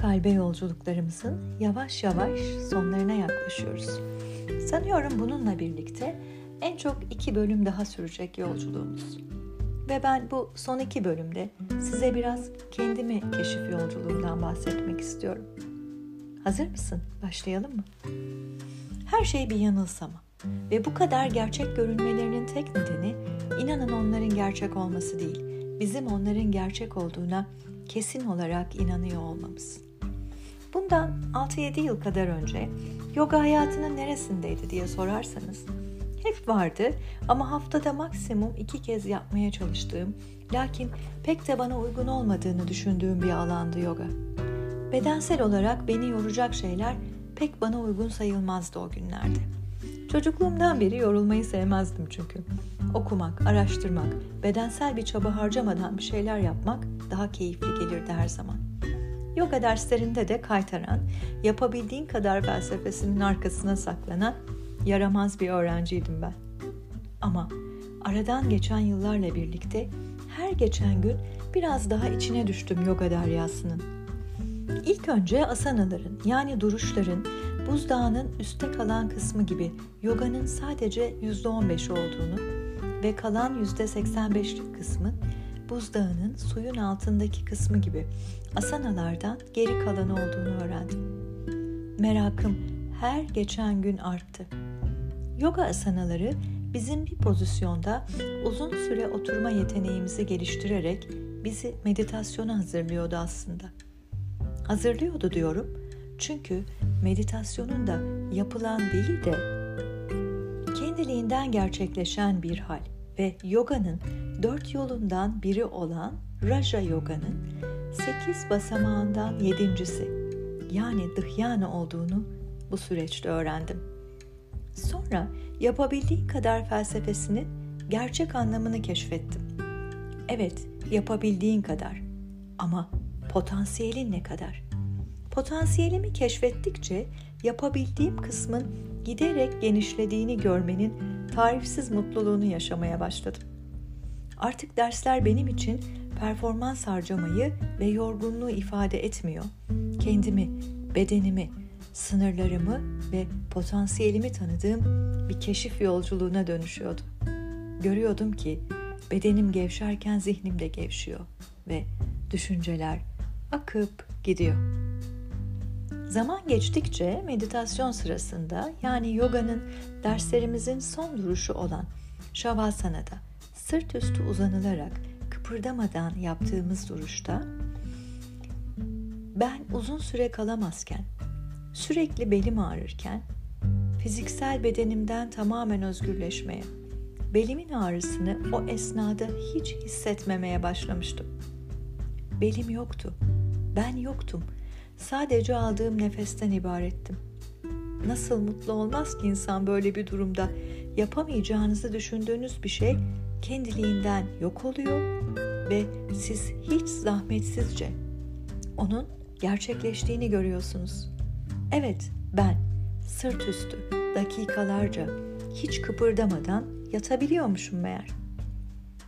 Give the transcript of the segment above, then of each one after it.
kalbe yolculuklarımızın yavaş yavaş sonlarına yaklaşıyoruz. Sanıyorum bununla birlikte en çok iki bölüm daha sürecek yolculuğumuz. Ve ben bu son iki bölümde size biraz kendimi keşif yolculuğundan bahsetmek istiyorum. Hazır mısın? Başlayalım mı? Her şey bir yanılsama. Ve bu kadar gerçek görünmelerinin tek nedeni inanın onların gerçek olması değil, bizim onların gerçek olduğuna kesin olarak inanıyor olmamız. Bundan 6-7 yıl kadar önce yoga hayatının neresindeydi diye sorarsanız hep vardı ama haftada maksimum iki kez yapmaya çalıştığım lakin pek de bana uygun olmadığını düşündüğüm bir alandı yoga. Bedensel olarak beni yoracak şeyler pek bana uygun sayılmazdı o günlerde. Çocukluğumdan beri yorulmayı sevmezdim çünkü. Okumak, araştırmak, bedensel bir çaba harcamadan bir şeyler yapmak daha keyifli gelirdi her zaman. Yoga derslerinde de kaytaran, yapabildiğin kadar felsefesinin arkasına saklanan yaramaz bir öğrenciydim ben. Ama aradan geçen yıllarla birlikte her geçen gün biraz daha içine düştüm yoga deryasının. İlk önce asanaların yani duruşların buzdağının üstte kalan kısmı gibi yoganın sadece %15 olduğunu ve kalan %85'lik kısmın buzdağının suyun altındaki kısmı gibi asanalardan geri kalan olduğunu öğrendim. Merakım her geçen gün arttı. Yoga asanaları bizim bir pozisyonda uzun süre oturma yeteneğimizi geliştirerek bizi meditasyona hazırlıyordu aslında. Hazırlıyordu diyorum çünkü meditasyonun da yapılan değil de kendiliğinden gerçekleşen bir hal ve yoganın dört yolundan biri olan Raja Yoga'nın sekiz basamağından yedincisi yani Dhyana olduğunu bu süreçte öğrendim. Sonra yapabildiğin kadar felsefesinin gerçek anlamını keşfettim. Evet, yapabildiğin kadar ama potansiyelin ne kadar? Potansiyelimi keşfettikçe yapabildiğim kısmın giderek genişlediğini görmenin tarifsiz mutluluğunu yaşamaya başladım. Artık dersler benim için performans harcamayı ve yorgunluğu ifade etmiyor. Kendimi, bedenimi, sınırlarımı ve potansiyelimi tanıdığım bir keşif yolculuğuna dönüşüyordu. Görüyordum ki bedenim gevşerken zihnim de gevşiyor ve düşünceler akıp gidiyor. Zaman geçtikçe meditasyon sırasında yani yoganın derslerimizin son duruşu olan Şavasana'da sırt üstü uzanılarak kıpırdamadan yaptığımız duruşta ben uzun süre kalamazken, sürekli belim ağrırken, fiziksel bedenimden tamamen özgürleşmeye, belimin ağrısını o esnada hiç hissetmemeye başlamıştım. Belim yoktu, ben yoktum, sadece aldığım nefesten ibarettim. Nasıl mutlu olmaz ki insan böyle bir durumda yapamayacağınızı düşündüğünüz bir şey kendiliğinden yok oluyor ve siz hiç zahmetsizce onun gerçekleştiğini görüyorsunuz. Evet, ben sırt üstü dakikalarca hiç kıpırdamadan yatabiliyormuşum meğer.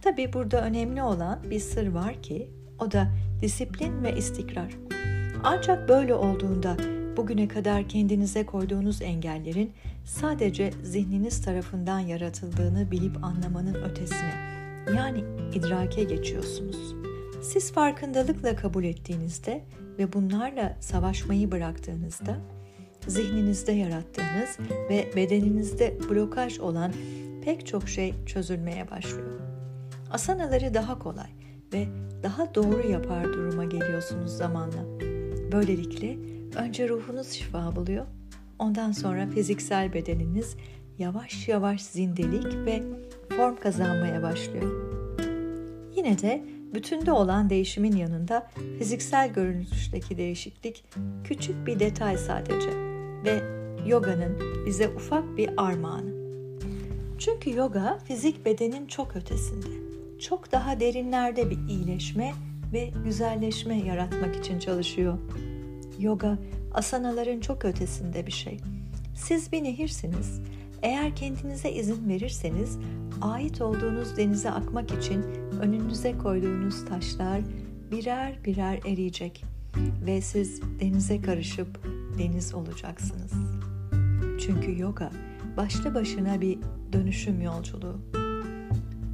Tabii burada önemli olan bir sır var ki o da disiplin ve istikrar. Ancak böyle olduğunda bugüne kadar kendinize koyduğunuz engellerin sadece zihniniz tarafından yaratıldığını bilip anlamanın ötesine yani idrake geçiyorsunuz. Siz farkındalıkla kabul ettiğinizde ve bunlarla savaşmayı bıraktığınızda zihninizde yarattığınız ve bedeninizde blokaj olan pek çok şey çözülmeye başlıyor. Asanaları daha kolay ve daha doğru yapar duruma geliyorsunuz zamanla. Böylelikle önce ruhunuz şifa buluyor, ondan sonra fiziksel bedeniniz yavaş yavaş zindelik ve form kazanmaya başlıyor. Yine de bütünde olan değişimin yanında fiziksel görünüşteki değişiklik küçük bir detay sadece ve yoganın bize ufak bir armağanı. Çünkü yoga fizik bedenin çok ötesinde, çok daha derinlerde bir iyileşme ve güzelleşme yaratmak için çalışıyor. Yoga asanaların çok ötesinde bir şey. Siz bir nehirsiniz. Eğer kendinize izin verirseniz ait olduğunuz denize akmak için önünüze koyduğunuz taşlar birer birer eriyecek ve siz denize karışıp deniz olacaksınız. Çünkü yoga başlı başına bir dönüşüm yolculuğu.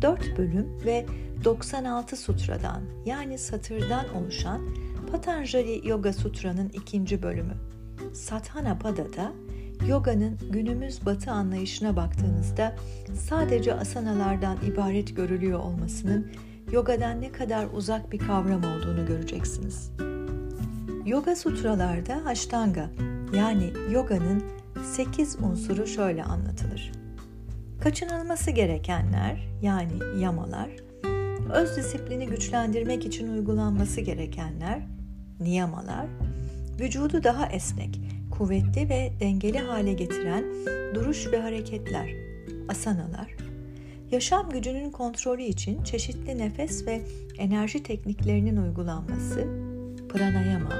4 bölüm ve 96 sutradan yani satırdan oluşan Patanjali Yoga Sutra'nın ikinci bölümü. Sathana Pada'da yoganın günümüz batı anlayışına baktığınızda sadece asanalardan ibaret görülüyor olmasının yogadan ne kadar uzak bir kavram olduğunu göreceksiniz. Yoga sutralarda Ashtanga yani yoganın 8 unsuru şöyle anlatılır. Kaçınılması gerekenler yani yamalar, öz disiplini güçlendirmek için uygulanması gerekenler, niyamalar, vücudu daha esnek, kuvvetli ve dengeli hale getiren duruş ve hareketler, asanalar, yaşam gücünün kontrolü için çeşitli nefes ve enerji tekniklerinin uygulanması, pranayama,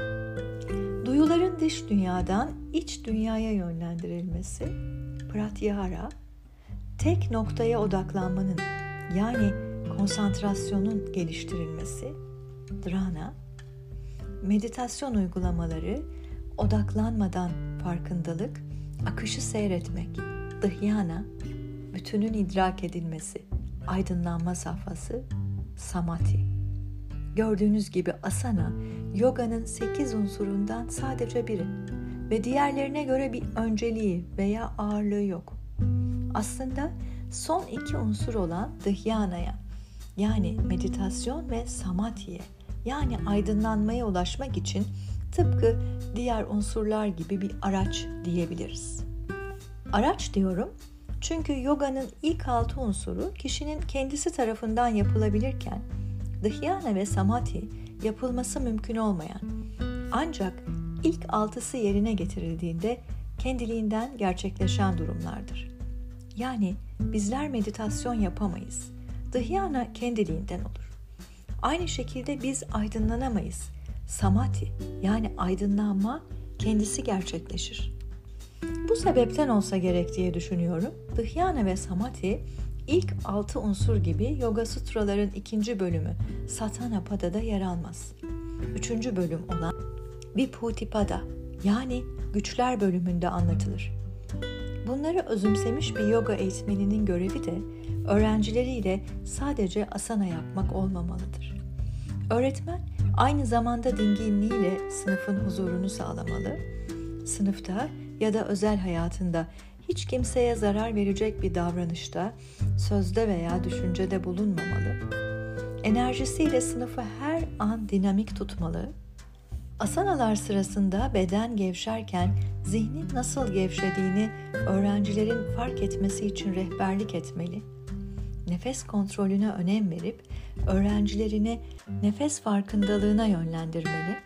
duyuların dış dünyadan iç dünyaya yönlendirilmesi, pratyahara, tek noktaya odaklanmanın yani konsantrasyonun geliştirilmesi, dhrana, meditasyon uygulamaları, odaklanmadan farkındalık, akışı seyretmek, dhyana, bütünün idrak edilmesi, aydınlanma safhası, samadhi. Gördüğünüz gibi asana, yoganın sekiz unsurundan sadece biri ve diğerlerine göre bir önceliği veya ağırlığı yok. Aslında son iki unsur olan dhyana'ya yani meditasyon ve samadhiye yani aydınlanmaya ulaşmak için tıpkı diğer unsurlar gibi bir araç diyebiliriz. Araç diyorum çünkü yoganın ilk altı unsuru kişinin kendisi tarafından yapılabilirken dhyana ve samadhi yapılması mümkün olmayan ancak ilk altısı yerine getirildiğinde kendiliğinden gerçekleşen durumlardır. Yani bizler meditasyon yapamayız. Dhyana kendiliğinden olur. Aynı şekilde biz aydınlanamayız. Samadhi yani aydınlanma kendisi gerçekleşir. Bu sebepten olsa gerek diye düşünüyorum. Dhyana ve Samadhi ilk altı unsur gibi Yoga Sutraların ikinci bölümü Satana Pada'da yer almaz. Üçüncü bölüm olan Vibhuti-pada yani güçler bölümünde anlatılır. Bunları özümsemiş bir yoga eğitmeninin görevi de öğrencileriyle sadece asana yapmak olmamalıdır. Öğretmen aynı zamanda dinginliğiyle sınıfın huzurunu sağlamalı, sınıfta ya da özel hayatında hiç kimseye zarar verecek bir davranışta, sözde veya düşüncede bulunmamalı, enerjisiyle sınıfı her an dinamik tutmalı, Asanalar sırasında beden gevşerken zihnin nasıl gevşediğini öğrencilerin fark etmesi için rehberlik etmeli. Nefes kontrolüne önem verip öğrencilerini nefes farkındalığına yönlendirmeli.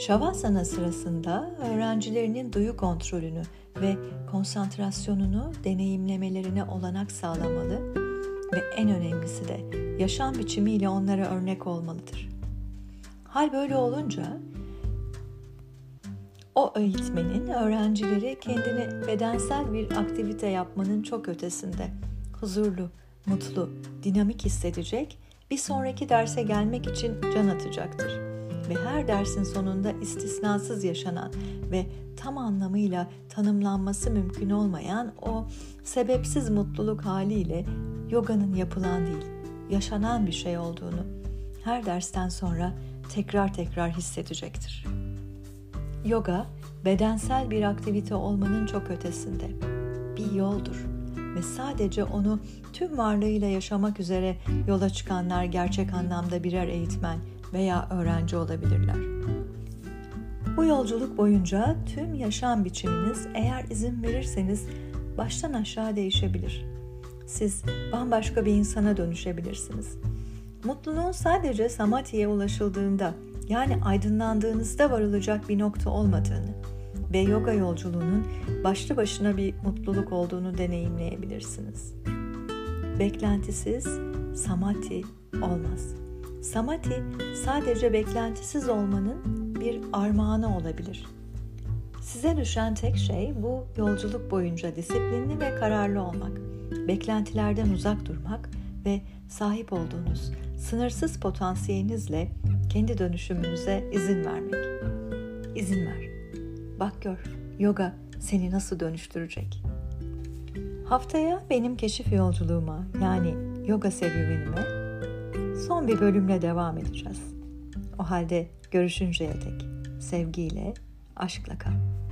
Şavasana sırasında öğrencilerinin duyu kontrolünü ve konsantrasyonunu deneyimlemelerine olanak sağlamalı ve en önemlisi de yaşam biçimiyle onlara örnek olmalıdır. Hal böyle olunca o eğitmenin öğrencileri kendini bedensel bir aktivite yapmanın çok ötesinde huzurlu, mutlu, dinamik hissedecek, bir sonraki derse gelmek için can atacaktır. Ve her dersin sonunda istisnasız yaşanan ve tam anlamıyla tanımlanması mümkün olmayan o sebepsiz mutluluk haliyle yoganın yapılan değil, yaşanan bir şey olduğunu her dersten sonra tekrar tekrar hissedecektir. Yoga, bedensel bir aktivite olmanın çok ötesinde. Bir yoldur ve sadece onu tüm varlığıyla yaşamak üzere yola çıkanlar gerçek anlamda birer eğitmen veya öğrenci olabilirler. Bu yolculuk boyunca tüm yaşam biçiminiz eğer izin verirseniz baştan aşağı değişebilir. Siz bambaşka bir insana dönüşebilirsiniz. Mutluluğun sadece samadhiye ulaşıldığında yani aydınlandığınızda varılacak bir nokta olmadığını ve yoga yolculuğunun başlı başına bir mutluluk olduğunu deneyimleyebilirsiniz. Beklentisiz samadhi olmaz. Samadhi sadece beklentisiz olmanın bir armağanı olabilir. Size düşen tek şey bu yolculuk boyunca disiplinli ve kararlı olmak, beklentilerden uzak durmak ve sahip olduğunuz sınırsız potansiyelinizle kendi dönüşümünüze izin vermek. İzin ver. Bak gör, yoga seni nasıl dönüştürecek. Haftaya benim keşif yolculuğuma yani yoga serüvenime son bir bölümle devam edeceğiz. O halde görüşünceye dek sevgiyle, aşkla kal.